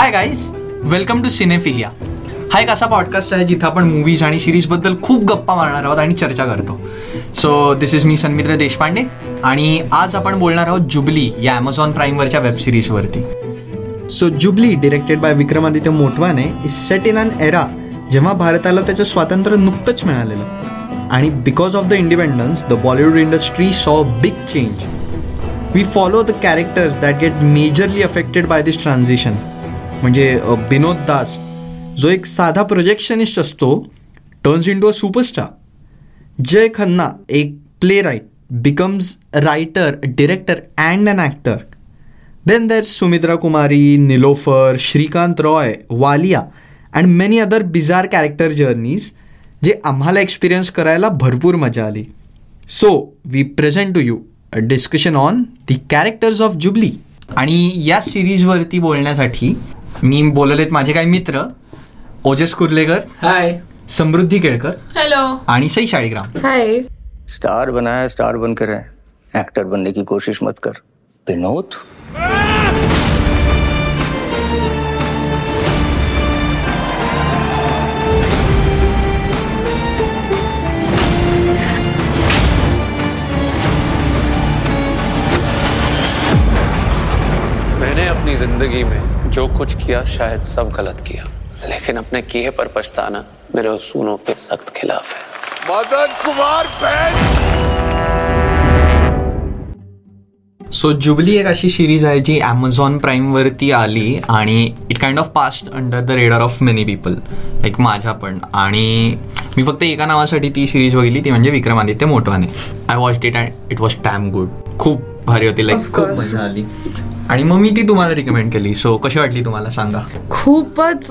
Hi guys welcome to Cinephilia हा एक असा पॉडकास्ट आहे जिथं आपण मूवीज आणि सिरीजबद्दल खूप गप्पा मारणार आहोत आणि चर्चा करतो. सो दिस इज मी सन्मित्र देशपांडे आणि आज आपण बोलणार आहोत जुबली या ॲमेझॉन प्राईमवरच्या web सिरीजवरती so Jubilee directed by Vikramaditya Motwane is set in an era जेव्हा भारताला त्याचं स्वातंत्र्य नुकतंच मिळालेलं. आणि because of the independence the Bollywood industry saw big change we follow the characters that get majorly affected by this transition म्हणजे विनोद दास जो एक साधा प्रोजेक्शनिस्ट असतो turns in to a superstar Jay Khanna एक playwright becomes writer director and an actor then there Sumitra Kumari Nilofer Shrikant Roy Walia and many other bizarre character journeys जे आम्हाला experience करायला भरपूर मजा आली. So we present to you a discussion on the characters of Jubilee आणि या सिरीजवरती बोलण्यासाठी मी बोललेत माझे काही मित्र ओजस कुर्लेकर हाय. समृद्धी केळकर हॅलो आणि सई शाळीग्राम. हाय. स्टार बनाया स्टार बनकर है. एक्टर बनने की कोशिश मत कर. विनोद? मैंने अपनी ज़िंदगी में जो कुछ किया शायद सब गलत किया। लेकिन अपने किए पर पछताना मेरे उसूलों के सख्त खिलाफ है। Madan Kumar ban so Jubilee एक अशी सिरीज आहे जी ॲमेझॉन प्राईमवरती आली आणि it kind of passed under the radar of many people like माझ्या पण. आणि मी फक्त एका नावासाठी ती सिरीज बघितली ती म्हणजे Vikramaditya Motwane. I watch it and it was damn good खूप भारी होती लाईक खूप. मजा आली. आणि मग मी ती तुम्हाला रिकमेंड केली. सो कशी वाटली तुम्हाला? सांगा. खूपच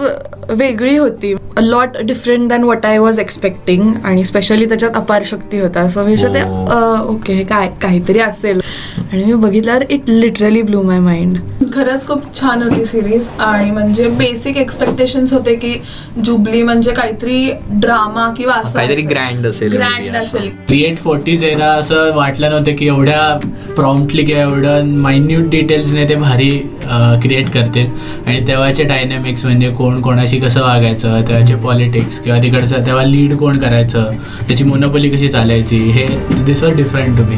वेगळी होती. Lot different than what I was expecting आणि स्पेशली त्याच्यात अपार शक्ती होता असं म्हणजे ते ओके हे काय काहीतरी असेल. आणि मी बघितल्यावर it literally blew my mind खरंच खूप छान होती सिरीज आणि म्हणजे बेसिक एक्सपेक्टेशन्स होते की जुबली म्हणजे काहीतरी ड्रामा किंवा असं काहीतरी grand असेल, ग्रँड. असेल. क्रिएट फोर्टीज एरा असं वाटलं नव्हतं की एवढ्या प्रॉम्प्टली किंवा एवढं मायन्यूट डिटेल्सने ते भारी क्रिएट करतील. आणि तेव्हाचे डायनॅमिक्स म्हणजे कोण कोणाशी कसं वागायचं तेव्हाचे पॉलिटिक्स किंवा तिकडचं तेव्हा लीड कोण करायचं त्याची मोनोपोली कशी चालायची हे this was different to me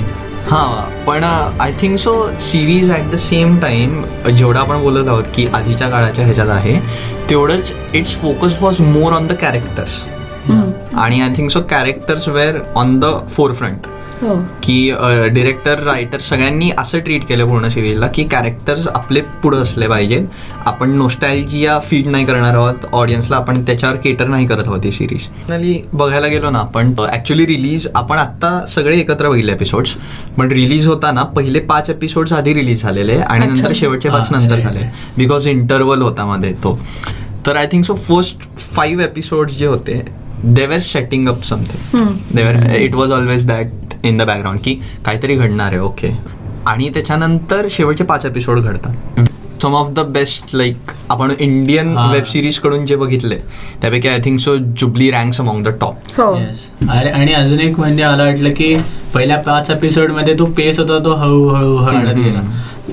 हां पण I think so series at the same time जेवढं आपण बोलत आहोत की आधीच्या काळाच्या ह्याच्यात आहे तेवढंच its focus was more on the characters आणि I think so characters were on the forefront हो की डिरेक्टर रायटर सगळ्यांनी असं ट्रीट केलं पूर्ण सिरीजला की कॅरेक्टर्स आपले पुढं असले पाहिजेत आपण नोस्टॅल्जिया फीड नाही करणार आहोत. ऑडियन्सला आपण त्याच्यावर केटर नाही करत आहोत ही सिरीज फायनली बघायला गेलो ना आपण ॲक्च्युली रिलीज आपण आत्ता सगळे एकत्र बघितले एपिसोड्स पण रिलीज होताना पहिले पाच एपिसोड्स आधी रिलीज झालेले आणि. नंतर शेवटचे पाच हा, नंतर झाले. बिकॉज इंटरवल होता मध्ये तो. तर I think so first five episodes जे होते they were setting up something there it was always that in the background की काहीतरी घडणार आहे ओके आणि त्याच्यानंतर शेवटचे पाच एपिसोड घडतात. Some of the best like आपण इंडियन. वेब सिरीजकडून जे बघितले त्यापैकी I think so Jubilee ranks among the top हो. अरे आणि अजून एक म्हणजे मला वाटलं की पहिल्या पाच एपिसोडमध्ये तो पेस होता तो हळूहळू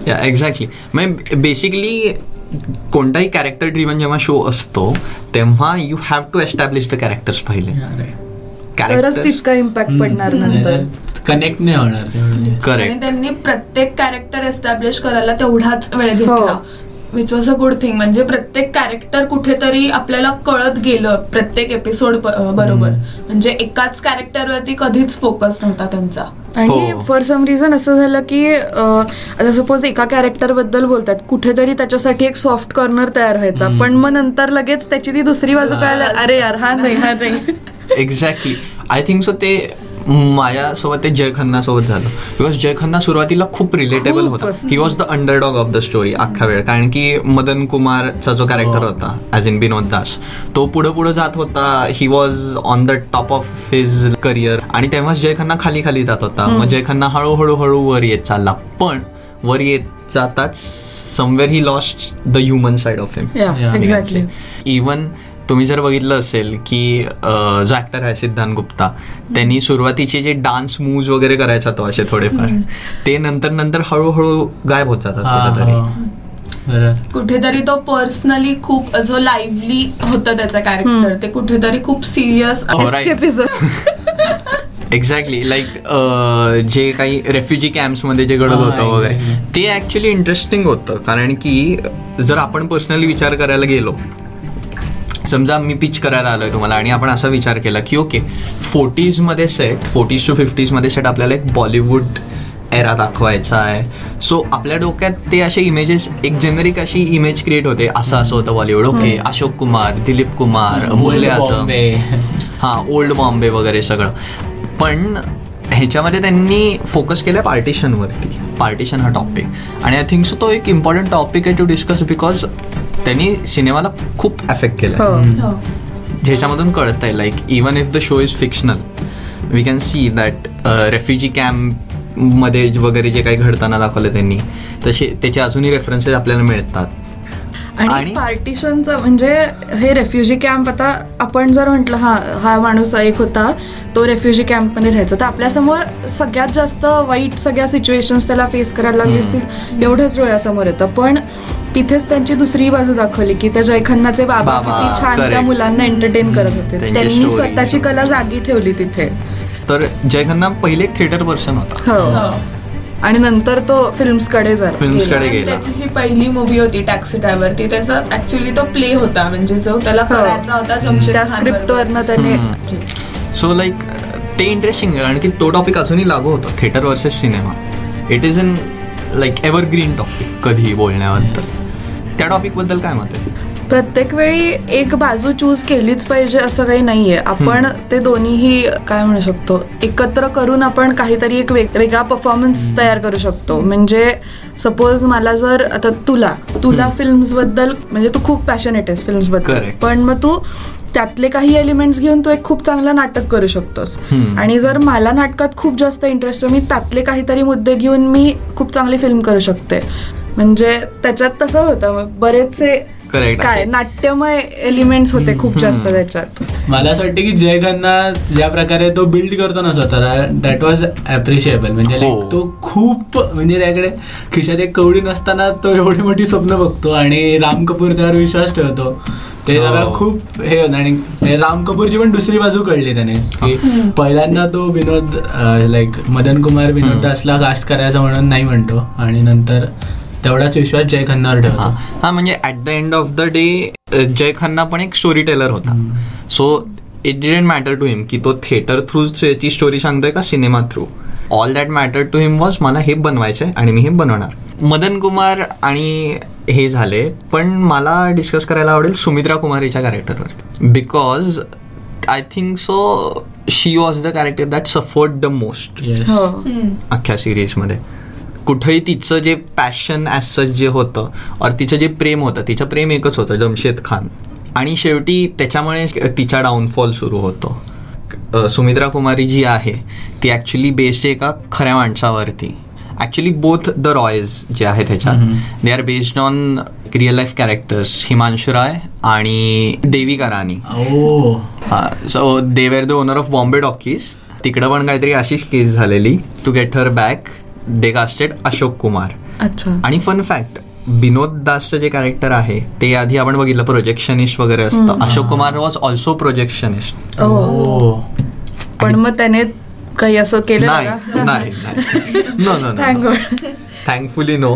एक्झॅक्टली म्हणजे बेसिकली कोणताही कॅरेक्टर ड्रिवन जेव्हा शो असतो तेव्हा you have to establish the characters पहिले. तरच तितका इम्पॅक्ट पडणार नंतर. कनेक्ट नाही होणार म्हणजे करेक्ट त्यांनी प्रत्येक कॅरेक्टर एस्टॅब्लिश करायला तेवढाच वेळ घेतला. हो. Which was a good thing म्हणजे प्रत्येक कॅरेक्टर कुठेतरी आपल्याला कळत गेलं प्रत्येक एपिसोड बरोबर. म्हणजे एकाच कॅरेक्टरवरती कधीच फोकस नव्हता त्यांचा. आणि. फॉर सम रिझन असं झालं की अं, आता सपोज एका कॅरेक्टरबद्दल बोलतात कुठेतरी त्याच्यासाठी एक सॉफ्ट कॉर्नर तयार व्हायचा. पण मग नंतर लगेच त्याची ती दुसरी बाजू कळायला अरे यार हा नाही हा नाही. एक्झॅक्टली आय थिंक सो ते माझ्यासोबत ते जय खन्ना सोबत झालं. बिकॉज जय खन्ना सुरुवातीला खूप रिलेटेबल. होता. He was the underdog of the story अख्खा वेळ. कारण की मदन कुमारचा जो कॅरेक्टर हो. होता ॲज इन विनोद दास तो पुढं पुढं जात होता. He was on the top of his career आणि तेव्हाच जय खन्ना खाली खाली जात होता. मग जय खन्ना हळूहळू हळू वर येत चालला. पण वर येत जाताच somewhere he lost the human side of him Yeah, exactly. Even तुम्ही जर बघितलं असेल की जो ऍक्टर आहे सिद्धांत गुप्ता त्यांनी सुरुवातीचे जे डान्स मूव्ज वगैरे करायचा तो असे थोडेफार ते नंतर नंतर हळूहळू गायब होत जातात कुठेतरी. तो पर्सनली खूप जो लाईव्हली होतं त्याचं कॅरेक्टर ते कुठेतरी खूप सिरियस. एक्झॅक्टली लाईक जे काही रेफ्युजी कॅम्प्समध्ये जे घडत हा, होतं वगैरे exactly. ते ॲक्च्युली इंटरेस्टिंग होतं. कारण की जर आपण पर्सनली विचार करायला गेलो समजा मी पिच करायला आलोय तुम्हाला आणि आपण असा विचार केला की ओके फोर्टीजमध्ये सेट फोर्टीज टू फिफ्टीजमध्ये सेट आपल्याला एक बॉलिवूड एरा दाखवायचा आहे. सो आपल्या डोक्यात ते असे इमेजेस एक जेनेरिक अशी इमेज क्रिएट होते. असं असं होतं बॉलिवूड ओके अशोक कुमार दिलीप कुमार बॉम्बे हां ओल्ड बॉम्बे वगैरे सगळं. पण ह्याच्यामध्ये त्यांनी फोकस केलं पार्टिशनवरती पार्टिशन हा टॉपिक आणि आय थिंक सो तो एक इम्पॉर्टंट टॉपिक आहे टू डिस्कस बिकॉज त्यांनी सिनेमाला खूप अफेक्ट केलं हो. ज्याच्यामधून कळत आहे like even if the show is fictional we can see that refugee कॅम्पमध्ये वगैरे जे काही घडताना दाखवलं त्यांनी तसे त्याचे अजूनही रेफरन्सेस आपल्याला मिळतात. आणि पार्टिशनचं म्हणजे हे रेफ्युजी कॅम्प आता आपण जर म्हटलं हा हा माणूस एक होता तो रेफ्युजी कॅम्पमध्ये राहायचा. तर आपल्यासमोर सगळ्यात जास्त वाईट सगळ्या सिच्युएशन्स त्याला फेस करायला लागली असतील एवढंच डोळ्यासमोर येतं. पण तिथेच त्यांची दुसरी बाजू दाखवली की त्या जयखन्नाचे बाबा बाबा, किती छान त्या. मुलांना एंटरटेन करत होते. त्यांनी. स्वतःची कला जागी ठेवली तिथे. तर जय खन्ना पहिले थिएटर पर्सन होता. हो. आणि नंतर तो फिल्म्सकडे जर फिल्म्सकडे गेला. त्याची जी पहिली मूवी होती टॅक्सी ड्रायव्हर ती त्याचा ऍक्च्युली तो प्ले होता. म्हणजे जो त्याला हो. करायचा होता जमशेद त्या खान स्क्रिप्टवरनं त्याने सो लाईक ते इंटरेस्टिंग कारण की तो टॉपिक अजूनही लागू होतो. Theatre versus cinema it is in like evergreen topic कधी बोलण्याबद्दल त्या टॉपिकबद्दल काय मत आहे? प्रत्येक वेळी एक बाजू चूज केलीच पाहिजे असं काही नाहीये. आपण ते दोन्हीही काय म्हणू शकतो एकत्र करून आपण काहीतरी एक वेग- वेगळा परफॉर्मन्स तयार करू शकतो. म्हणजे सपोज मला जर आता तुला तुला फिल्म्सबद्दल म्हणजे तू खूप पॅशनेट आहेस फिल्म्सबद्दल. पण मग तू त्यातले काही एलिमेंट्स घेऊन तू एक खूप चांगलं नाटक करू शकतोस. आणि जर मला नाटकात खूप जास्त इंटरेस्ट आहे मी त्यातले काहीतरी मुद्दे घेऊन मी खूप चांगली फिल्म करू शकते. म्हणजे त्याच्यात तसं होतं बरेचसे काय नाट्यमय एलिमेंट्स होते खूप जास्त त्याच्यात. मला असं वाटतं की जय खन्ना ज्या प्रकारे तो बिल्ड करतो ना स्वतःला दॅट वॉज अप्रिशिएबल म्हणजे हो. like तो खूप म्हणजे त्याकडे खिशात एक कवडी नसताना तो एवढी मोठी स्वप्न बघतो आणि राम कपूर त्यावर विश्वास ठेवतो. ते जरा हो. खूप हे होतं आणि ते राम कपूरची पण दुसरी बाजू कळली त्याने की पहिल्यांदा तो विनोद लाईक मदन कुमार विनोद. दासला कास्ट करायचा म्हणून नाही म्हणतो. आणि नंतर तेवढाच विश्वास जय खन्नावर हा. ठेवतो हा म्हणजे at the end of the day Jay Khanna पण एक स्टोरी टेलर होता so it didn't matter to him की तो थिएटर थ्रू ची स्टोरी सांगतोय का cinema through all that matter to him was मला हे बनवायचं आहे आणि मी हे बनवणार. मदन कुमार आणि हे झाले पण मला डिस्कस करायला आवडेल सुमित्रा कुमारीच्या कॅरेक्टरवर because I think so she was the character that suffered the most yes अख्ख्या सिरीजमध्ये कुठंही तिचं जे पॅशन ॲज सच जे होतं और तिचं जे प्रेम होतं तिचं प्रेम एकच होतं जमशेद खान. आणि शेवटी त्याच्यामुळे तिचा डाऊनफॉल सुरू होतो. सुमित्रा कुमारी जी आहे ती ॲक्च्युली बेस्ड एका खऱ्या माणसावरती. ॲक्च्युली बोथ द रॉयज जे आहे त्याच्यात they are based on real life characters Himanshu Rai आणि देविका राणी. ओ. हा so they were the owner of Bombay Talkies तिकडं पण काहीतरी अशीच केस झालेली. To get her back they casted Ashok Kumar. अच्छा. आणि फन फॅक्ट विनोद दासचं जे कॅरेक्टर आहे ते आधी आपण बघितलं प्रोजेक्शनिस्ट वगैरे असतं. Ashok Kumar was also projectionist oh. पण मग त्याने काही असं केलं नाही का नाही नो नो. थँकफुली नो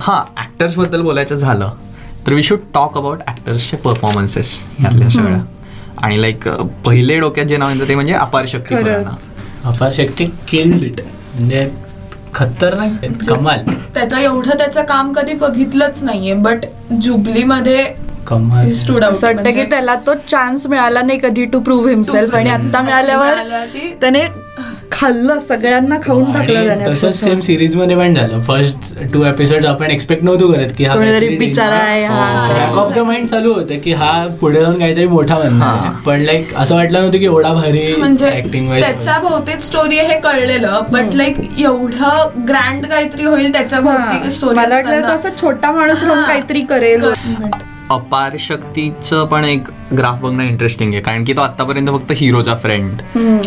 हा ऍक्टर्सबद्दल बोलायचं झालं तर वी शुड टॉक अबाउट ऍक्टर्सचे परफॉर्मन्सेस यातल्या सगळ्या. आणि लाईक पहिले डोक्यात जे नाव येतं ते म्हणजे अपार शक्ती. अपार शक्ती किल्ड म्हणजे खतरनाक कमाल. त्याचं एवढं त्याचं काम कधी बघितलंच नाहीये बट कमाल. स्टूड असं वाटतं की त्याला तो चान्स मिळाला नाही कधी टू प्रूव्ह हिमसेल्फ आणि आता मिळाल्यावर त्याने खाल्लं सगळ्यांना खाऊन टाकलं त्याने तसंच. सेम सिरीजमध्ये पण झालं फर्स्ट टू एपिसोड आपण एक्सपेक्ट नव्हतो करत की हा बिचारा आहे, हा असं. बॅक ऑफ द माइंड चालू होतं की हा पुढे जाऊन काहीतरी मोठा बनणार. पण लाईक असं वाटलं नव्हतं की एवढा भारी म्हणजे ऍक्टिंग त्याच्या भोवतीच स्टोरी हे कळलेलं बट लाईक एवढं ग्रँड काहीतरी होईल त्याच्या भोवती हा. स्टोरी मला वाटलं तसं छोटा माणूस हा. काहीतरी करेल अपार शक्तीचं पण एक ग्राफ बघणं इंटरेस्टिंग आहे. कारण की तो आतापर्यंत फक्त हिरोचा friend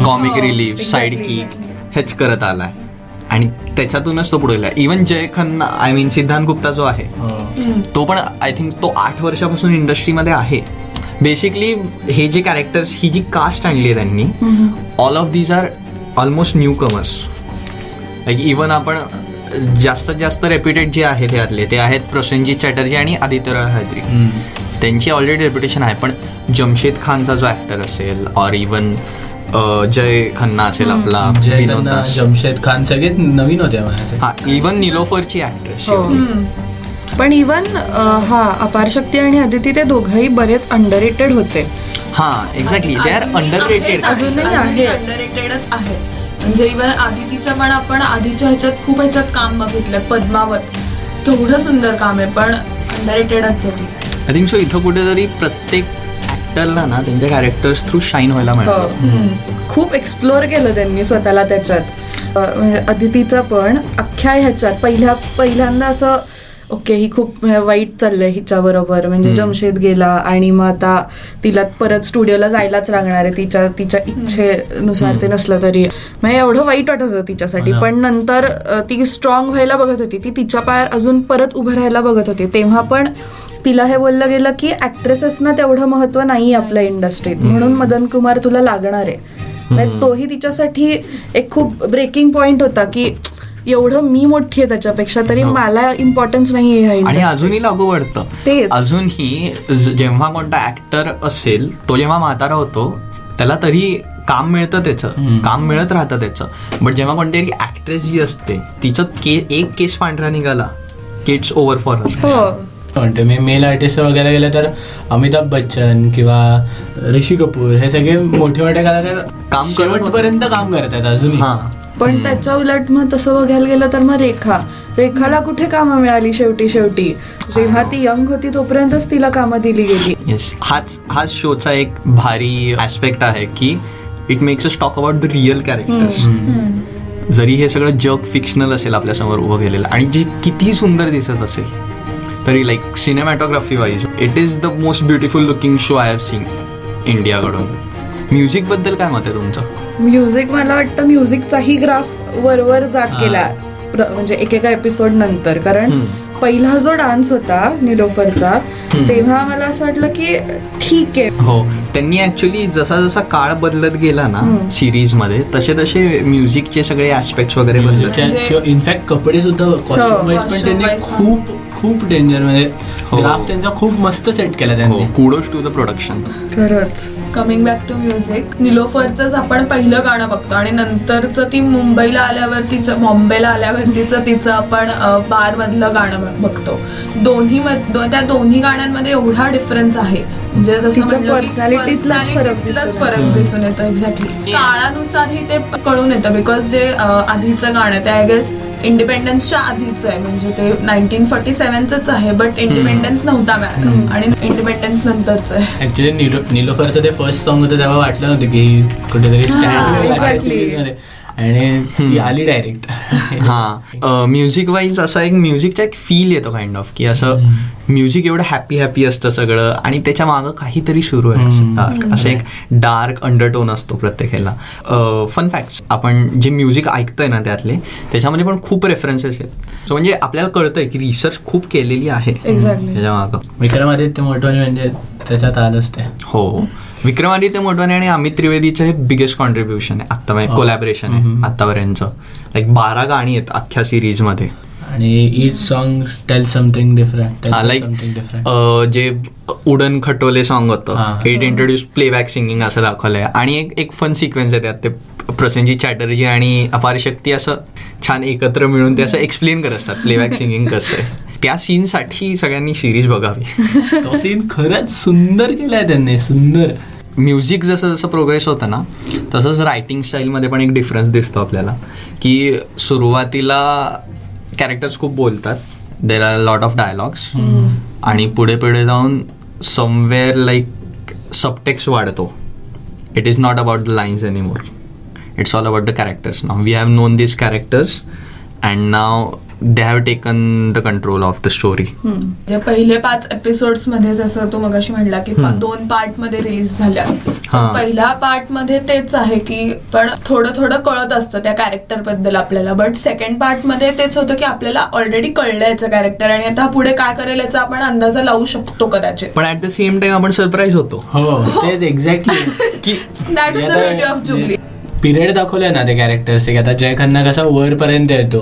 comic relief sidekick हेच करत आलाय. आणि त्याच्यातूनच तो पुढे गेला even Jay Khanna I mean Siddhant Gupta जो आहे तो पण आय थिंक तो आठ वर्षापासून इंडस्ट्रीमध्ये आहे. बेसिकली हे जे कॅरेक्टर्स ही जी कास्ट आणली आहे त्यांनी all of these are almost newcomers like even आपण जास्तीत जास्त रेप्युटेड जे आहेत त्यातले ते आहेत प्रसेनजित चॅटर्जी आणि आदित्य रॉय हैदरी त्यांची ऑलरेडी रेप्युटेशन आहे पण जमशेद खानचा जो ऍक्टर असेल ऑर इवन जय खन्ना असेल आपला जय खन्ना, जमशेद खान सगळे नवीन होते. हा इवन निलोफरची ऍक्ट्रेस हो. पण इवन हा अपार शक्ती आणि अदिती ते दोघंही बरेच अंडर होते. हा exactly they are underrated अजूनही आहे. अंडररेटेडच आहे म्हणजे इव्हन आदितीचं पण आपण आधीच्या ह्याच्यात खूप ह्याच्यात काम बघितलंय पद्मावत. केवढं सुंदर काम आहे पण अंडररेटेडच आहे आय थिंक सो इथं कुठेतरी प्रत्येक ऍक्टरला ना त्यांच्या कॅरेक्टर्स थ्रू शाईन व्हायला मिळतं. हो. खूप एक्सप्लोअर केलं त्यांनी स्वतःला त्याच्यात. म्हणजे अदितीचं पण अख्ख्या ह्याच्यात पहिल्या पहिल्यांदा असं ओके ही खूप वाईट चाललंय हिच्याबरोबर. म्हणजे जमशेद गेला आणि मग आता तिला परत स्टुडिओला जायलाच लागणार आहे. तिच्या तिच्या इच्छेनुसार ते नसलं तरी. म्हणजे एवढं वाईट वाटत होतं तिच्यासाठी. हो. पण नंतर ती स्ट्रॉंग व्हायला बघत होती. ती तिच्या पायावर अजून परत उभं राहायला बघत होती. तेव्हा पण तिला हे बोललं गेलं की ऍक्ट्रेसेसना तेवढं महत्त्व नाही आपल्या इंडस्ट्रीत म्हणून मदन कुमार तुला लागणार आहे. म्हणजे तोही तिच्यासाठी एक खूप ब्रेकिंग पॉइंट होता की एवढं मी मोठी आहे त्याच्यापेक्षा तरी मला इम्पॉर्टन्स नाही आहे आणि त. अजूनही लागू पडतं. तेच. अजूनही जेव्हा कोणता ऍक्टर असेल तो जेव्हा म्हातारा होतो त्याला तरी काम मिळतं त्याचं. काम मिळत राहतं त्याचं. बट जेव्हा कोणतरी ऍक्ट्रेस जी असते तिचं के एक केस पांढरा निघाला. किट्स ओव्हर फॉर हो. म्हणते मी मेल आर्टिस्ट वगैरे गेले तर अमिताभ बच्चन किंवा ऋषी कपूर हे सगळे मोठे मोठे कलाकार काम करत काम करतात अजूनही. हा. पण त्याच्या उलट मग तसं बघायला गेलं तर मग रेखा. रेखाला कुठे कामं मिळाली शेवटी शेवटी? जेव्हा ती यंग होती तोपर्यंतच तिला कामं दिली गेली. येस हाच हाच शोचा एक भारी ऍस्पेक्ट आहे की it makes us talk about the real characters जरी हे सगळं जग फिक्शनल असेल आपल्यासमोर उभं केलेलं आणि जे कितीही सुंदर दिसत असेल तरी like cinematography wise it is the most beautiful looking show I have seen इंडियाकडून. म्युझिकबद्दल काय मत आहे तुमचं? म्युझिक मला वाटतं म्युझिकचाही ग्राफ वरवर जात गेला. प्र- म्हणजे एकेका एपिसोड नंतर. कारण पहिला जो डान्स होता निलोफरचा तेव्हा मला असं वाटलं की ठीक आहे. हो. त्यांनी ऍक्च्युली जसा जसा काळ बदलत गेला ना सिरीजमध्ये तसे तसे म्युझिकचे सगळे ऍस्पेक्ट वगैरे बदलत म्हणजे- इनफॅक्ट कपडे सुद्धा कॉस्ट्युम वाईज पण costume त्यांनी. खूप खूप डेंजर म्हणजे हो. ग्राफ त्यांचा खूप मस्त सेट केला हो त्यांनी कुडोज टू द प्रोडक्शन खरंच. कमिंग बॅक टू म्युझिक निलोफरचंच आपण पहिलं गाणं बघतो आणि नंतरचं ती मुंबईला आल्यावरतीचं बॉम्बेला आल्यावरतीचं तिचं आपण बार मधलं गाणं बघ- बघतो. दोन्ही त्या दोन्ही गाण्यांमध्ये एवढा डिफरन्स आहे. म्हणजे जसं तिच्या personalityतलाच फरक फरक दिसून येतो. एक्झॅक्टली काळानुसारही ते कळून येतं बिकॉज जे आधीचं गाणं आहे ते आय गेस इंडिपेंडन्सच्या आधीचं आहे. म्हणजे ते नाईन्टीन फोर्टी सेव्हनच आहे बट इंडिपेंडन्स नव्हता मिळाला आणि इंडिपेंडन्स नंतरचं आहे. ऍक्च्युली निलो निलोफरचं ते फर्स्ट सॉन्ग होतं तेव्हा वाटलं नव्हतं की कुठेतरी. स्टँड आणि ती आली डायरेक्ट हा. म्युझिक वाईज असा एक म्युझिकचा एक फील येतो काइंड ऑफ की असं म्युझिक एवढं हॅपी हॅपी असतं सगळं आणि त्याच्या मागं काहीतरी सुरू आहे असं. डार्क असं एक डार्क अंडरटोन असतो प्रत्येक ह्याला फन फॅक्ट्स आपण जे म्युझिक ऐकतोय ना त्यातले त्याच्यामध्ये पण खूप रेफरन्सेस आहेत. सो म्हणजे आपल्याला कळतंय की रिसर्च खूप केलेली आहे. Exactly. त्याच्या मागं. विक्रमादित्य मोठवणी म्हणजे त्याच्यात आलंच ते. हो. विक्रमादित्य मोटवाने आणि अमित त्रिवेदीचं हे बिगेस्ट कॉन्ट्रीब्युशन आहे. आता हो. कोलॅबरेशन आहे. आतापर्यंतचं लाईक बारा गाणी आहेत अख्ख्या सिरीजमध्ये. आणि each song tell something different like जे उडन खटोले सॉन्ग होतं. हा. इट इंट्रोड्यूस प्लेबॅक सिंगिंग असं दाखवलंय. आणि एक एक फन सिक्वेन्स आहे त्यात. ते प्रसेनजी चॅटर्जी आणि अपार शक्ती असं छान एकत्र मिळून ते असं एक्सप्लेन करत असतात प्लेबॅक सिंगिंग कसं आहे. त्या सीनसाठी सगळ्यांनी सिरीज बघावी. तो सीन खरंच सुंदर केलाय त्यांनी सुंदर. म्युझिक जसं जसं प्रोग्रेस होतं ना तसंच रायटिंग स्टाईलमध्ये पण एक डिफरन्स दिसतो आपल्याला. की सुरुवातीला कॅरेक्टर्स खूप बोलतात. There are lot of dialogues आणि पुढे पुढे जाऊन समवेअर लाईक सबटेक्स वाढतो. It is not about the lines anymore it's all about the characters now we have known this characters and now they have taken the control of the story जे पहिले पाच एपिसोड्समध्ये जसं तू मगाशी म्हणला की दोन पार्टमध्ये रिलीज झाल्या. हा. पहिल्या पार्टमध्ये तेच आहे की पण थोडं थोडं कळत असतं त्या कॅरेक्टरबद्दल आपल्याला. बट सेकंड पार्टमध्ये तेच होतं की आपल्याला ऑलरेडी कळलं याचं कॅरेक्टर आणि आता पुढे काय करेल याचा आपण अंदाजा लावू शकतो कदाचित. पण ऍट द सेम टाइम आपण सरप्राईज होतो. हो तेच एक्झॅक्टली की that's the beauty of Jubilee period दाखवले ना ते कॅरेक्टर्स की आता जय खन्ना कसा वरपर्यंत येतो.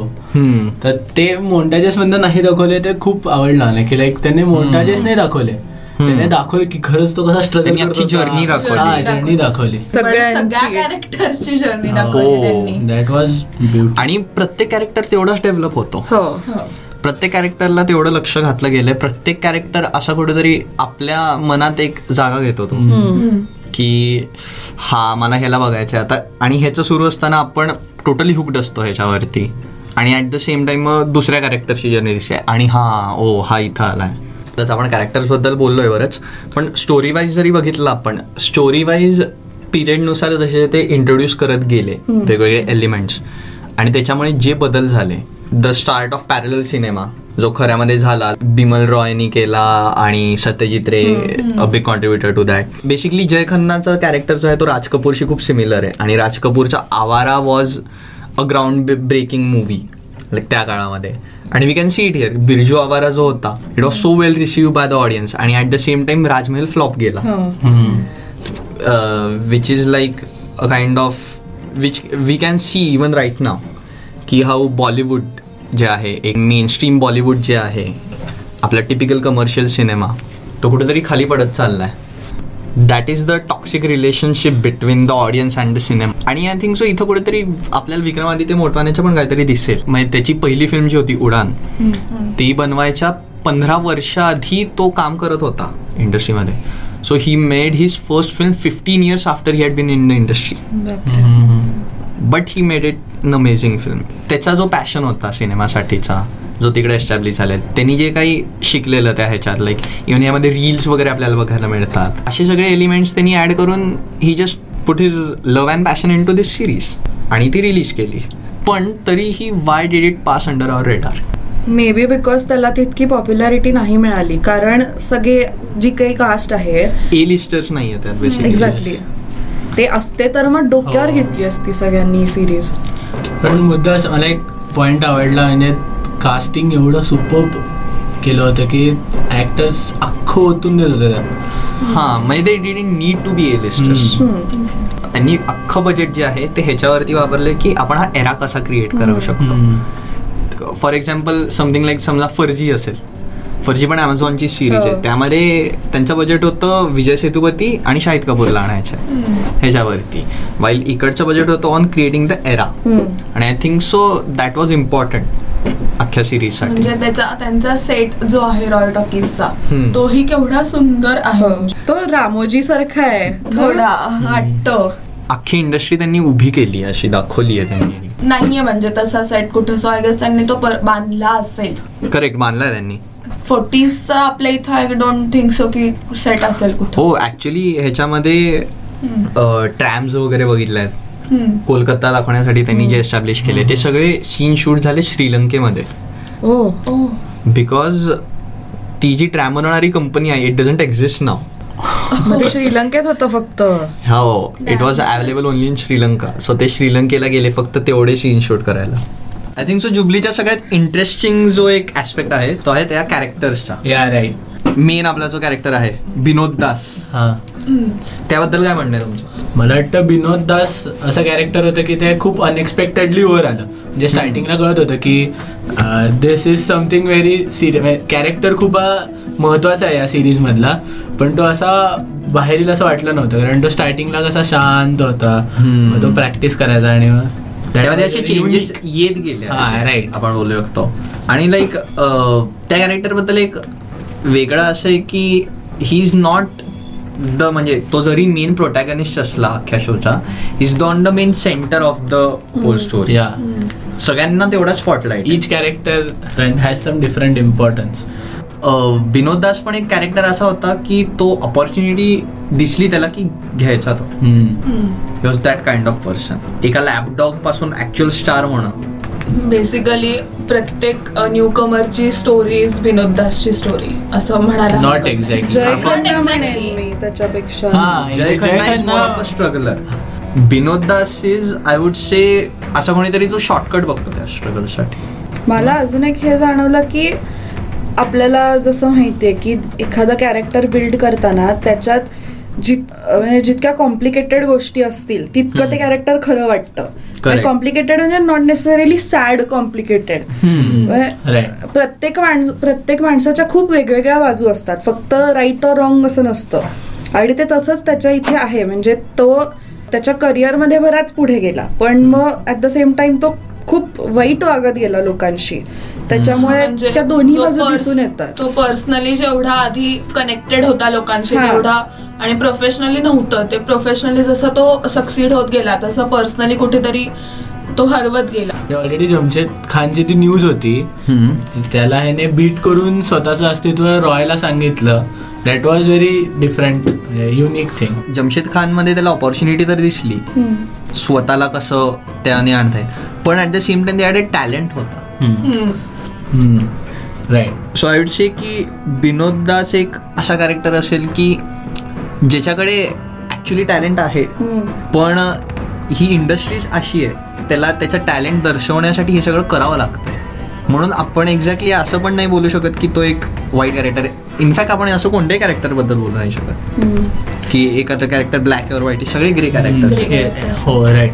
तर ते मोंटाजेस मधनं नाही दाखवले ते खूप आवडलं मला की लाईक त्यांनी मोंटाजेस नाही दाखवले. त्याने दाखवले की खरंच तो कसा स्ट्रगल journey दाखवली. जर्नी दाखवली. कॅरेक्टरची जर्नी हो दाखवली त्यांनी. दॅट वॉज ब्युटी आणि प्रत्येक कॅरेक्टर तेवढाच डेव्हलप होतो. हो. हो. प्रत्येक कॅरेक्टरला तेवढं लक्ष घातलं गेलंय. प्रत्येक कॅरेक्टर असा कुठेतरी आपल्या मनात एक जागा घेतो तो की हा मला ह्याला बघायचं आहे आता आणि ह्याचं सुरू असताना आपण टोटली हुकड असतो ह्याच्यावरती. आणि ॲट द सेम टाइम मग दुसऱ्या कॅरेक्टरची जर्नी दिसते. आणि हा ओ हा इथं आलाय. तसं आपण कॅरेक्टर्सबद्दल बोललोय बरंच. पण स्टोरी वाईज जरी बघितलं आपण स्टोरी वाईज पिरियडनुसार जसे ते इंट्रोड्यूस करत गेले वेगवेगळे एलिमेंट्स आणि त्याच्यामुळे जे बदल झाले the start of parallel cinema जो खऱ्यामध्ये झाला बिमल रॉयनी केला आणि Satyajit Ray a big contributor to that basically Jay खन्नाचा character जो आहे तो राज कपूरशी खूप सिमिलर आहे. आणि राज कपूरचा Awara was a groundbreaking movie like त्या काळामध्ये. आणि we can see it here Birju Awara जो होता it was so well receive by the audience आणि at the same time Rajmahal flop गेला. Which is like a kind of which we can see even right now की how Bollywood जे आहे एक main stream Bollywood जे आहे आपला टिपिकल कमर्शियल सिनेमा तो कुठेतरी खाली पडत चाललाय. That is the toxic relationship between the audience and the cinema आणि आय थिंक सो इथं कुठेतरी आपल्याला विक्रमादित्य मोटवाण्याचं पण काहीतरी दिसेल. म्हणजे त्याची पहिली फिल्म जी होती उडान ती बनवायच्या पंधरा वर्षाआधी तो काम करत होता इंडस्ट्रीमध्ये so he made his first film fifteen years after he had been in the industry but he made it an amazing film त्याचा जो पॅशन होता सिनेमासाठीचा जो तिकडे एस्टॅब्लिश झालाय त्यांनी जे काही शिकलेलं त्या ह्याच्यात लाईक इव्हन यामध्ये रील्स वगैरे आपल्याला बघायला मिळतात. असे सगळे एलिमेंट्स त्यांनी ॲड करून he just put his love and passion into this series आणि ती रिलीज केली. पण तरीही why did it pass under our radar maybe because त्याला तितकी पॉप्युलॅरिटी नाही मिळाली. कारण सगळे जी काही कास्ट आहे ए लिस्टर्स नाही एक्झॅक्टली ते असते तर मग डोक्यावर हो. घेतली असती सगळ्यांनी सिरीज पण मुद्दा मला एक पॉइंट आवडला म्हणजे कास्टिंग एवढं सुपर केलं होतं की ऍक्टर्स अख्खं ओतून देत होते त्यात. हां म्हणजे they didn't need to be A listers त्यांनी अख्खं बजेट जे आहे ते ह्याच्यावरती वापरले की आपण हा एरा कसा क्रिएट करू शकतो. फॉर एक्झाम्पल समथिंग लाईक समजा फर्जी असेल. फर्जी पण अमेझॉनची सिरीज आहे. हो. त्यामध्ये त्यांचं बजेट होतं विजय सेतुपती आणि शाहिद कपूरला आणायचं ह्याच्यावरती. वाईल इकडचं बजेट होतं ऑन क्रिएटिंग द एरा आणि I think so that was important अख्ख्या सिरीजसाठी म्हणजे त्याचा त्यांचा सेट जो आहे रॉयल टॉकीजचा. तोही केवढा सुंदर आहे. तो रामोजी सारखा आहे. थोडा वाटतं अख्खी इंडस्ट्री त्यांनी उभी केली अशी दाखवली आहे त्यांनी. नाहीये म्हणजे तसा सेट कुठं. सो आय गेस त्यांनी तो पर- बांधला असेल. करेक्ट मानलाय त्यांनी. फोर्टीजचा आपल्या इथं आय डोंट थिंक सो की सेट असेल कुठं. हो ऍक्च्युली ह्याच्यामध्ये ट्रॅम्स वगैरे बघितले आहेत. कोलकाता दाखवण्यासाठी त्यांनी जे एस्टॅब्लिश केले ते सगळे सीन शूट झाले श्रीलंकेमध्ये. बिकॉज ती जी ट्रॅम बनवणारी कंपनी आहे इट डझंट एक्झिस्ट नाव मग ते श्रीलंकेत होतं फक्त. हो it was available only in Sri Lanka so ते श्रीलंकेला गेले फक्त तेवढे सीन शूट करायला. आय थिंक सो जुबलीच्या सगळ्यात इंटरेस्टिंग जो एक ऍस्पेक्ट आहे तो आहे त्या कॅरेक्टर्सचा या राईट मेन आपला जो कॅरेक्टर आहे विनोद दास हा. त्याबद्दल काय म्हणणं आहे तुमचं? मला वाटतं विनोद दास असं कॅरेक्टर होतं की ते खूप अनएक्सपेक्टेडली वर आलं. म्हणजे स्टार्टिंगला कळत होतं की this is something very serious character खूप महत्त्वाचा आहे या सिरीज मधला. पण तो असा बाहेरील असं वाटलं नव्हतं. कारण तो स्टार्टिंगला कसा शांत होता. तो प्रॅक्टिस करायचा आणि त्यामध्ये असे चेंजेस. येत गेले हा, right. आपण बोलू शकतो. आणि लाईक त्या कॅरेक्टरबद्दल एक वेगळं असं आहे की ही इज नॉट द म्हणजे तो जरी मेन प्रोटॅगनिस्ट असला अख्ख्या शोचा is the on the main centre of the whole story या सगळ्यांना तेवढा spotlight each character has some different importance Vinod Das पण एक कॅरेक्टर असा होता की तो ऑपॉर्च्युनिटी दिसली त्याला की घ्यायचा तो. Was that kind of person एका लॅपडॉगपासून ऍक्च्युअल स्टार होणं. बेसिकली प्रत्येक न्यू कमरची स्टोरी इज विनोद दासची स्टोरी असं म्हणायला नॉट हरकत. Exactly Jay Not Khanna exactly. म्हणेन मी त्याच्यापेक्षा. हा Jay Khanna is more of a struggler Vinod Das is I would say असा कोणीतरी जो शॉर्टकट बघतो त्या स्ट्रगलसाठी मला अजून एक हे जाणवलं की आपल्याला जसं माहितीये की एखादं कॅरेक्टर बिल्ड करताना त्याच्यात जित म्हणजे जितक्या कॉम्प्लिकेटेड गोष्टी असतील तितकं ते कॅरेक्टर खरं वाटतं. कॉम्प्लिकेटेड म्हणजे नॉट नेसेसरीली सॅड कॉम्प्लिकेटेड. प्रत्येक माणस प्रत्येक माणसाच्या खूप वेगवेगळ्या बाजू असतात. फक्त राईट और रॉंग असं नसतं. आणि ते तसंच त्याच्या इथे आहे. म्हणजे तो त्याच्या करिअरमध्ये बराच पुढे गेला. पण मग ऍट द सेम टाइम तो खूप वाईट वागत गेला लोकांशी. त्याच्यामुळे म्हणजे त्या दोन्ही बाजू दिसून येतात. तो पर्सनली जेवढा आधी कनेक्टेड होता लोकांशी. तेवढा आणि प्रोफेशनली नव्हतं. ते प्रोफेशनली जसं तो सक्सीड होत गेला तसं पर्सनली कुठेतरी तो हरवत गेला. ऑलरेडी जमशेद खानची ती न्यूज होती त्याला ह्याने बीट करून स्वतःचं अस्तित्व रॉयला सांगितलं. That was very different unique thing Jamshed खानमध्ये त्याला ऑपॉर्च्युनिटी तर दिसली. स्वतःला कसं त्याने आणता येईल पण ऍट द सेम टाइम त्याकडे टॅलेंट होता. Right so I would say की विनोद दास एक असा कॅरेक्टर असेल की ज्याच्याकडे ऍक्च्युली टॅलेंट आहे पण ही इंडस्ट्रीज अशी आहे त्याला त्याचं टॅलेंट दर्शवण्यासाठी हे सगळं करावं लागतं म्हणून आपण एक्झॅक्टली असं पण नाही बोलू शकत की तो एक वाईट कॅरेक्टर आहे. इनफॅक्ट आपण असं कोणत्याही कॅरेक्टरबद्दल बोलू नाही शकत. की एखादं कॅरेक्टर ब्लॅक और व्हाईट सगळे ग्रे कॅरेक्टर हो राईट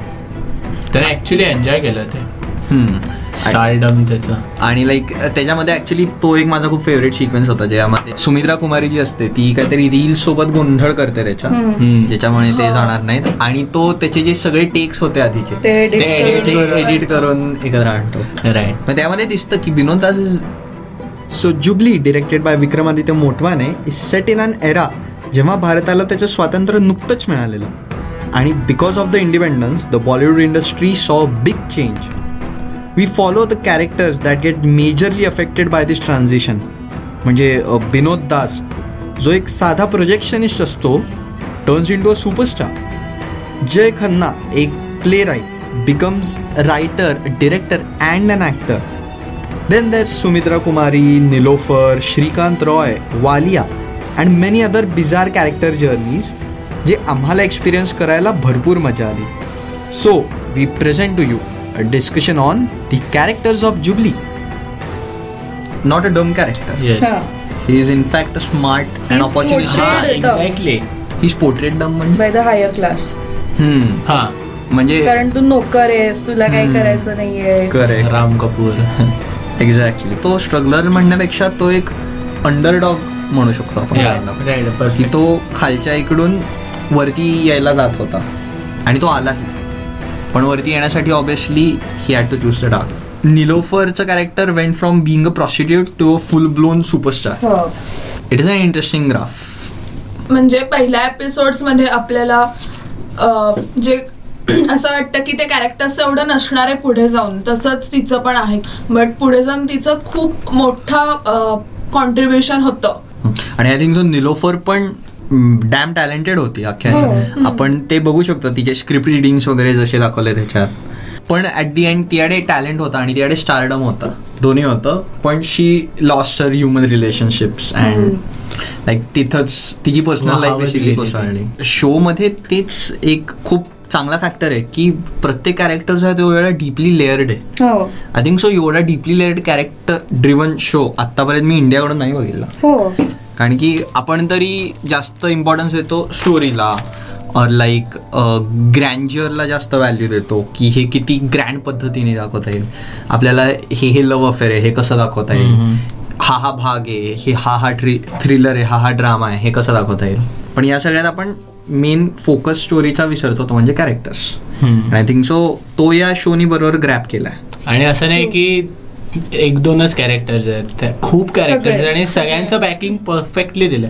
त्याने ऍक्च्युली एन्जॉय केलं ते. स्टारडम त्याचं. आणि लाईक त्याच्यामध्ये ऍक्च्युली तो एक माझा खूप फेवरेट सिक्वेन्स होता ज्यामध्ये सुमित्रा कुमारी जी असते ती काहीतरी रील सोबत गोंधळ करते त्याच्या. ज्याच्यामुळे ते जाणार नाहीत. आणि तो त्याचे जे सगळे टेक्स होते आधीचे ते एडिट करून एकत्र आणतो. राईट मग त्यामध्ये दिसतं की Vinod Das is so Jubilee directed by Vikramaditya Motwane is set in an era जेव्हा भारताला त्याचं स्वातंत्र्य नुकतंच मिळालेलं. आणि because of the independence the Bollywood industry saw big change we follow the characters that get majorly affected by this transition म्हणजे विनोद दास जो एक साधा प्रोजेक्शनिस्ट असतो turns into a superstar Jay Khanna एक play right becomes writer director and an actor then there Sumitra Kumari Nilofer Shrikant Roy Walia and many other bizarre character journeys जे आम्हाला experience करायला भरपूर मजा आली. So we present to you discussion on the characters of Jubilee not a dumb character yes हा. He is in fact a smart and He's opportunity portrayed- exactly he portrait dumb म्हणजे by the higher class हम्म, हा म्हणजे कारण तू नोकर आहेस तुला काही करायचं नाहीये करेक्ट राम कपूर एक्झॅक्टली तो स्ट्रगलर म्हणण्यापेक्षा तो एक अंडरडॉग म्हणू शकतो आपण kind of. राईट की तो खालच्या इकडून वरती यायला जात होता. आणि तो आलाही पण वरती येण्यासाठी obviously he had to choose the dark निलोफरचं character went from being a prostitute to a full blown superstar it is an interesting graph म्हणजे पहिल्या एपिसोड्समध्ये आपल्याला अं, जे असं वाटतं की ते कॅरेक्टर्स एवढं नसणार आहे पुढे जाऊन तसंच तिचं पण आहे. बट पुढे जाऊन तिचं खूप मोठं कॉन्ट्रीब्युशन होतं. आणि आय थिंक जो निलोफर पण डॅम टॅलेंटेड होती अख्ख्या ह्याच्यात. आपण ते बघू शकतो तिचे स्क्रिप्ट रिडिंग्स वगैरे जसे दाखवले त्याच्यात. पण ऍट दी एंड तिच्याकडे टॅलेंट होता आणि तिच्याकडे स्टारडम होता. दोन्ही होतं. पण she lost her human relationships and like तिथंच तिची पर्सनल लाईफ गेली कोसळली. शो मध्ये तेच एक खूप चांगला फॅक्टर आहे की प्रत्येक कॅरेक्टर जो आहे तो एवढा डीपली लेअर्ड आहे. हो. आय थिंक सो एवढा deeply layered character driven show आतापर्यंत मी इंडियाकडून नाही बघितला. हो. कारण की आपण तरी जास्त इम्पॉर्टन्स देतो स्टोरीला और लाईक ग्रँज्युअरला जास्त व्हॅल्यू देतो की हे किती ग्रँड पद्धतीने दाखवता येईल. आपल्याला हे हे लव अफेअर आहे हे कसं दाखवता येईल. हा हा भाग आहे हे हा हा ट्री थ्रिलर आहे हा हा ड्रामा आहे हे कसं दाखवता येईल. पण या सगळ्यात आपण मेन फोकस स्टोरीचा विसरतो तो म्हणजे कॅरेक्टर्स आय थिंक सो तो या शोनी बरोबर ग्रॅप केलाय. आणि असं नाही की एक दोनच कॅरेक्टर्स आहेत. खूप कॅरेक्टर्स आहेत आणि सगळ्यांचं पॅकिंग परफेक्टली दिलं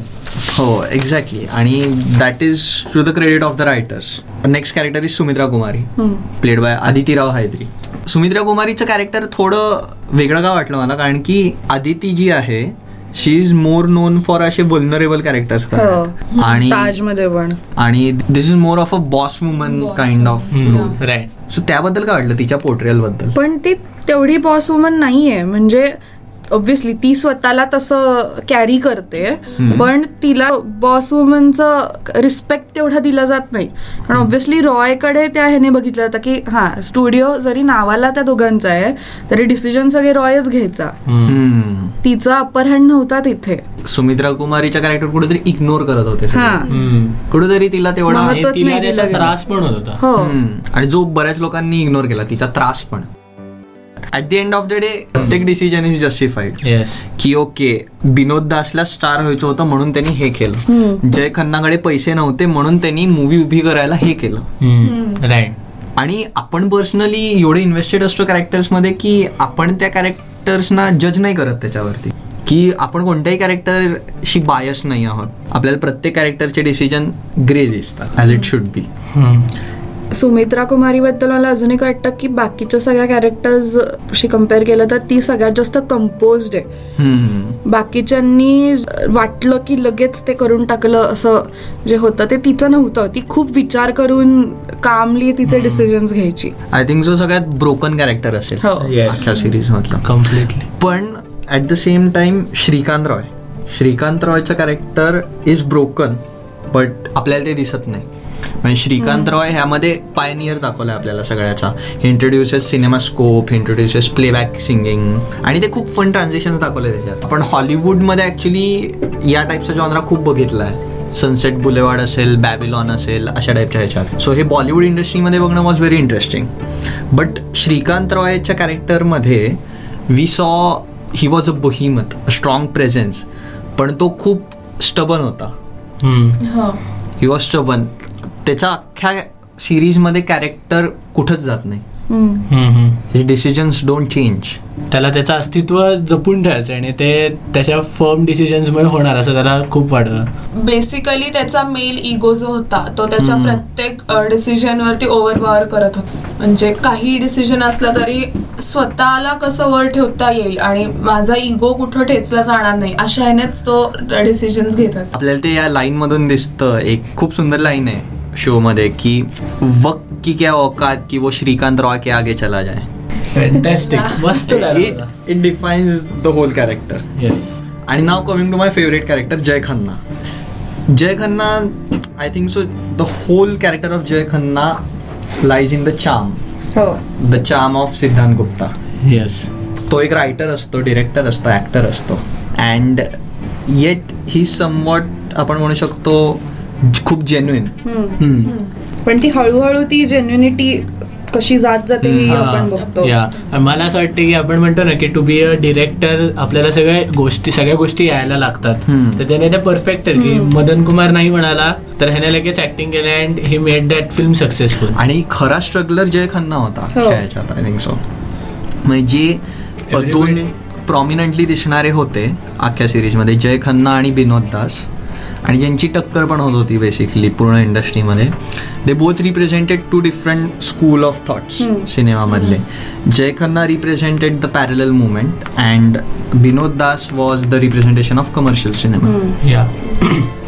हो एक्झॅक्टली आणि that is to the credit of the writers next character is Sumitra Kumari played by Aditi Rao Hydari Sumitra कुमारीचं character थोडं वेगळं का वाटलं मला? कारण की आदिती जी आहे she is more known for असे वल्नरेबल कॅरेक्टर्स हो. आणि ताजमध्ये पण. आणि this is more of a boss woman kind of role right so त्याबद्दल काय वाटलं तिच्या पोर्ट्रियलबद्दल? पण ती तेवढी बॉस वुमन नाहीये. म्हणजे ऑब्विसली ती स्वतःला तसं कॅरी करते पण तिला बॉस वुमनचं रिस्पेक्ट तेवढा दिला जात नाही. पण ऑब्विसली रॉयकडे त्या ह्याने बघितलं होतं की हा स्टुडिओ जरी नावाला त्या दोघांचा आहे तरी डिसिजन सगळे रॉयच घ्यायचा. तिचा अपर हँड नव्हता तिथे. सुमित्रा कुमारीच्या कॅरेक्टर कुठेतरी इग्नोर करत होते सगळे. हा. कुठेतरी तिला तेवढा. त्रास पण होत होता. हो. आणि जो बऱ्याच लोकांनी इग्नोर केला तिचा त्रास पण. At the end of the day प्रत्येक डिसिजन इज जस्टिफाईड येस की ओके विनोद दासला स्टार व्हायचं होतं म्हणून त्यांनी हे केलं. जय खन्नाकडे पैसे नव्हते म्हणून त्यांनी मूवी उभी करायला हे केलं. राईट आणि आपण पर्सनली एवढे इन्व्हेस्टेड असतो कॅरेक्टर्समध्ये की आपण त्या कॅरेक्टर्सना जज नाही करत त्याच्यावरती. की आपण कोणत्याही कॅरेक्टरशी बायस नाही आहोत. आपल्याला प्रत्येक कॅरेक्टरचे डिसिजन ग्रे दिसतात as it should be Sumitra Kumari बद्दल मला अजून एक वाटतं की बाकीच्या सगळ्या कॅरेक्टर्सशी कंपेअर केलं तर ती सगळ्यात जास्त कंपोज्ड आहे. बाकीच्यांनी वाटलं की लगेच ते करून टाकलं असं जे होतं ते तिचं नव्हतं. ती खूप विचार करून कामली तिचे डिसिजन्स घ्यायची. आय थिंक जो सगळ्यात ब्रोकन कॅरेक्टर असेल हो. सिरीज मधलं. कम्प्लिटली पण at the same time Shrikant Roy. Shrikant रॉयचं character is broken but आपल्याला ते दिसत नाही. म्हणजे श्रीकांत रॉय ह्यामध्ये पायनियर दाखवलाय आपल्याला सगळ्याचा. Introduces cinema scope introduces playback singing आणि ते खूप फन ट्रान्झेक्शन दाखवले त्याच्यात. आपण हॉलिवूडमध्ये ॲक्च्युली या टाईपचा जॉनरा खूप बघितला आहे सनसेट बुलेवार्ड असेल बॅबिलॉन असेल अशा टाईपच्या ह्याच्यात. सो हे बॉलिवूड इंडस्ट्रीमध्ये बघणं was very interesting but Shrikant रॉयच्या कॅरेक्टरमध्ये we saw he was a बोहिमत a strong presence पण तो खूप स्टबन होता. हो. ही त्याच्या अख्ख्या सिरीजमध्ये कॅरेक्टर कुठंच जात नाही. डिसिजन्स डोंट चेंज त्याला त्याचं अस्तित्व जपून ठेवायचं आणि ते त्याच्या फर्म डिसिजन्समुळे होणार असं त्याला खूप वाटतं. बेसिकली त्याचा मेल इगो जो होता तो त्याच्या प्रत्येक डिसिजन वरती ओव्हर पॉवर करत होता. म्हणजे काही डिसिजन असलं तरी स्वतःला कसं वर ठेवता येईल आणि माझा इगो कुठं ठेचला जाणार नाही अशा ह्यानेच तो डिसिजन्स घेतात. आपल्याला ते या लाईन मधून दिसतं. एक खूप सुंदर लाईन आहे शो मध्ये की वक्त की क्या औकात की वो श्रीकांत रॉय के आगे चला जाए। It defines the whole character yes आणि now coming to my favourite character Jay Khanna Jay Khanna I think so the whole character of Jay Khanna lies in the charm हो. The charm of Siddhant Gupta yes तो एक writer असतो director असतो actor असतो. And yet he somewhat आपण म्हणू शकतो खूप जेन्युइन पण ती हळूहळू ती जेन्युनिटी कशी जात जाते हे आपण बघतो. या. मला असं वाटतं की आपण म्हणतो ना की टू बी अ डिरेक्टर आपल्याला सगळ्या गोष्टी सगळ्या गोष्टी यायला लागतात. तर त्याने ते परफेक्ट आहे. की मदन कुमार नाही म्हणाला तर ह्याने लगेच ऍक्टिंग केलं and he made that film successful आणि खरा स्ट्रगलर जय खन्ना होता आय थिंक सो म्हणजे दोन प्रॉमिनंटली दिसणारे होते अख्ख्या सिरीजमध्ये जय खन्ना आणि विनोद दास. आणि ज्यांची टक्कर पण होत होती बेसिकली पूर्ण इंडस्ट्रीमध्ये they both represented two different school of thoughts सिनेमामधले. Jay Khanna represented the parallel movement and Vinod Das was the representation of commercial cinema या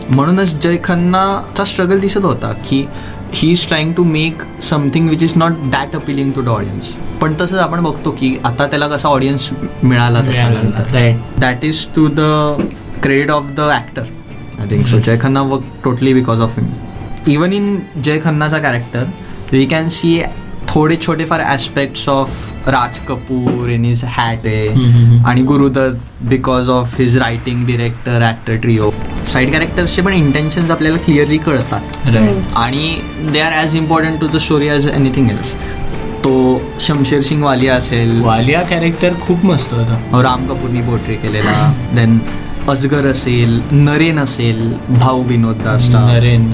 म्हणूनच जय खन्नाचा स्ट्रगल दिसत होता की he is trying to make something which is not that appealing to the audience पण तसंच आपण बघतो की आता त्याला कसा ऑडियन्स मिळाला त्याच्यानंतर. That is to the credit of the actor I think so Jay Khanna work totally because of him even in Jay खन्नाचा character we can see थोडे छोटेफार aspects of Raj Kapoor in is hat hmm. आणि Guru Dutt because of his writing director actor trio side कॅरेक्टर्सचे पण intentions आपल्याला clearly कळतात. Right आणि they are as important to the story as anything else तो शमशेर सिंग वालिया असेल. Walia character खूप मस्त होता. राम कपूरनी पोर्ट्रे केलेला. देन अजगर असेल नरेन असेल भाऊ विनोद नरेन.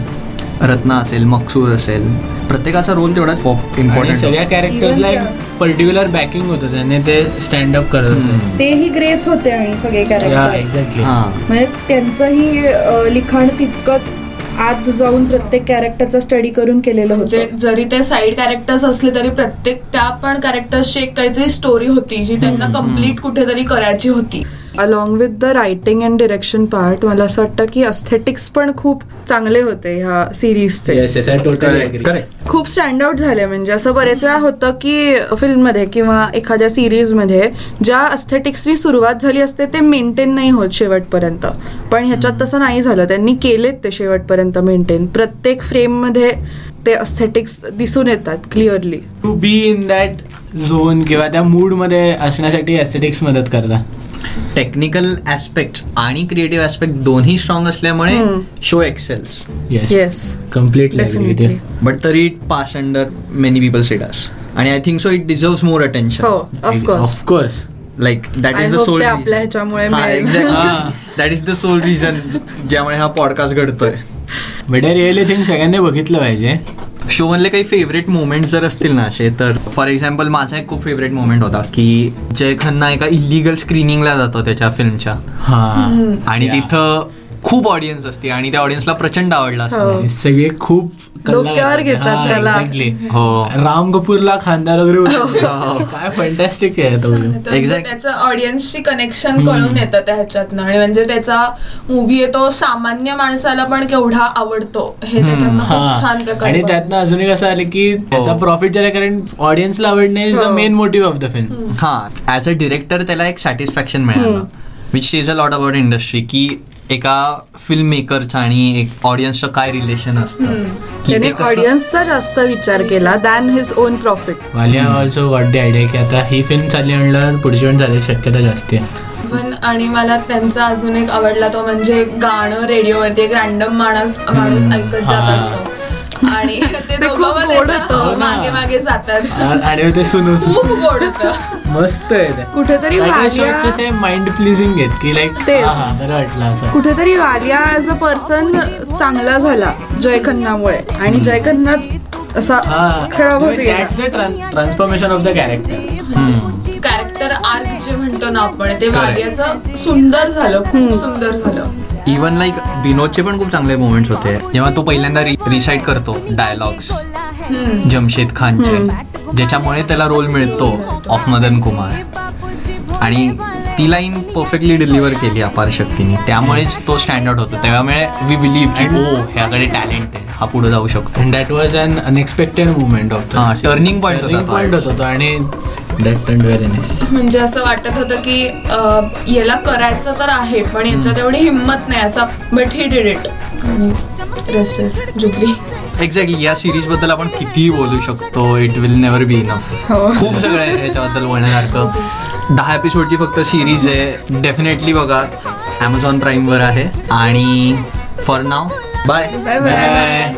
रत्ना असेल मकसूर असेल प्रत्येकाचा रोल तेवढाच इम्पॉर्टंट सगळ्या कॅरेक्टर्सला एक पर्टिक्युलर बॅकिंग होतं त्याने ते स्टँड अप करत होते. तेही ग्रेच होते आणि सगळे या कॅरेक्टर एक्झॅक्टली हा. म्हणजे त्यांचंही लिखाण तितकंच आत जाऊन प्रत्येक कॅरेक्टरचा स्टडी करून केलेलं म्हणजे होतं जरी ते साईड कॅरेक्टर्स असले तरी प्रत्येक त्या पण कॅरेक्टर्सची एक काहीतरी स्टोरी होती जी त्यांना कंप्लीट कुठेतरी करायची होती. Along with the writing and direction part मला असं वाटतं की अस्थेटिक्स पण खूप चांगले होते ह्या सिरीजचे yes yes I totally correct खूप स्टँड आउट झाले म्हणजे असं बरेच वेळा होतं की फिल्ममध्ये किंवा एखाद्या सिरीजमध्ये ज्या अस्थेटिक्सनी सुरुवात झाली असते ते मेंटेन नाही होत शेवटपर्यंत. पण ह्याच्यात तसं नाही झालं. त्यांनी केलेत ते शेवटपर्यंत मेंटेन प्रत्येक फ्रेममध्ये ते अस्थेटिक्स दिसून येतात clearly to be in that zone किंवा त्या मूडमध्ये असण्यासाठी एस्थेटिक्स मदत करतात. टेक्निकल ऍस्पेक्ट आणि क्रिएटिव्ह ऍस्पेक्ट दोन्ही स्ट्रॉंग असल्यामुळे show excels yes yes completely but तरी it pass under many people सेडास आणि I think so it deserves more attention of course like that I is the soul आपल्या ह्याच्यामुळे. That is the sole reason ज्यामुळे हा podcast घडतोय. But I really think सगळ्यांनी बघितलं पाहिजे. शो मधले काही फेवरेट मोमेंट जर असतील ना असे तर फॉर एक्झाम्पल माझा एक खूप फेवरेट मोमेंट होता की जय खन्ना एका इलिगल स्क्रीनिंगला जातो त्याच्या फिल्मच्या हा आणि. तिथं खूप ऑडियन्स असते आणि त्या ऑडियन्सला प्रचंड आवडला असतं हो. हे सगळे खूप डोक्यावर. घेतात हा, त्याला. हो राम कपूरला खानदार वगैरे उचलतात. काय फंटॅस्टिक आहे तो म्हणजे. त्याचं ऑडियन्सची कनेक्शन कळून येतं त्या ह्याच्यातनं आणि म्हणजे त्याचा मूवी आहे तो सामान्य माणसाला पण केवढा आवडतो हे त्याच्यातनं हा. खूप छान प्रकारे आणि. त्यातनं अजून एक असं आलं की त्याचा प्रॉफिट झाला कारण ऑडियन्सला आवडणे इज द हो. Main motive of the film हा ऍज अ डिरेक्टर त्याला एक सॅटिस्फॅक्शन मिळालं which is a lot about industry की एका फिल्म मेकरचं आणि एक ऑडियन्सचं काय रिलेशन असतं? त्याने ऑडियन्सचा जास्त विचार केला than his own profit Walia also got the idea की आता ही फिल्म चालली म्हणल्यावर पुढची पण चालायची शक्यता जास्त आहे. पण आणि मला त्यांचा अजून एक आवडला तो म्हणजे गाणं रेडिओवरती एक रॅन्डम माणूस माणूस ऐकत जात. असतो. आणि ते दोघं मग गोड त्याच्या होतं. मागे मागे जातात. आणि ते सुनू खूप गोड होतं. मस्त आहे ते. कुठेतरी माइंड प्लिझिंग आहेत की लाईक तेच. हा बरं वाटलं असं. कुठेतरी वालिया ऍज अ पर्सन चांगला झाला जय खन्नामुळे आणि जय खन्नाच असा transformation of the character character arc जे म्हणतो ना आपण ते वालियाचं सुंदर झालं खूप सुंदर झालं. इवन लाईक विनोदचे पण खूप चांगले मोमेंट्स होते. जेव्हा तो पहिल्यांदा रिसाईट करतो डायलॉग्स जमशेद खानचे. ज्याच्यामुळे त्याला रोल मिळतो ऑफ मदन कुमार. आणि ती लाईन परफेक्टली डिलिव्हर केली अपार शक्तीने. त्यामुळेच तो स्टँडर्ड होतो. त्यामुळे वी बिलीव्ह की ओ ह्याकडे टॅलेंट आहे. हा पुढे जाऊ शकतो. And that was an unexpected movement of हा, turning point होता तो. पॉईंट होता तो आणि म्हणजे असं वाटत होतं की याला करायचं तर आहे पण याच्यात एवढी हिंमत नाही. असा but he did it rest is Jubilee exactly या सिरीजबद्दल आपण कितीही बोलू शकतो it will never be enough खूप सगळं आहे याच्याबद्दल बोलण्यासारखं. दहा एपिसोडची फक्त सिरीज आहे. डेफिनेटली बघा ॲमेझॉन प्राईमवर आहे. आणि for now bye bye bye bye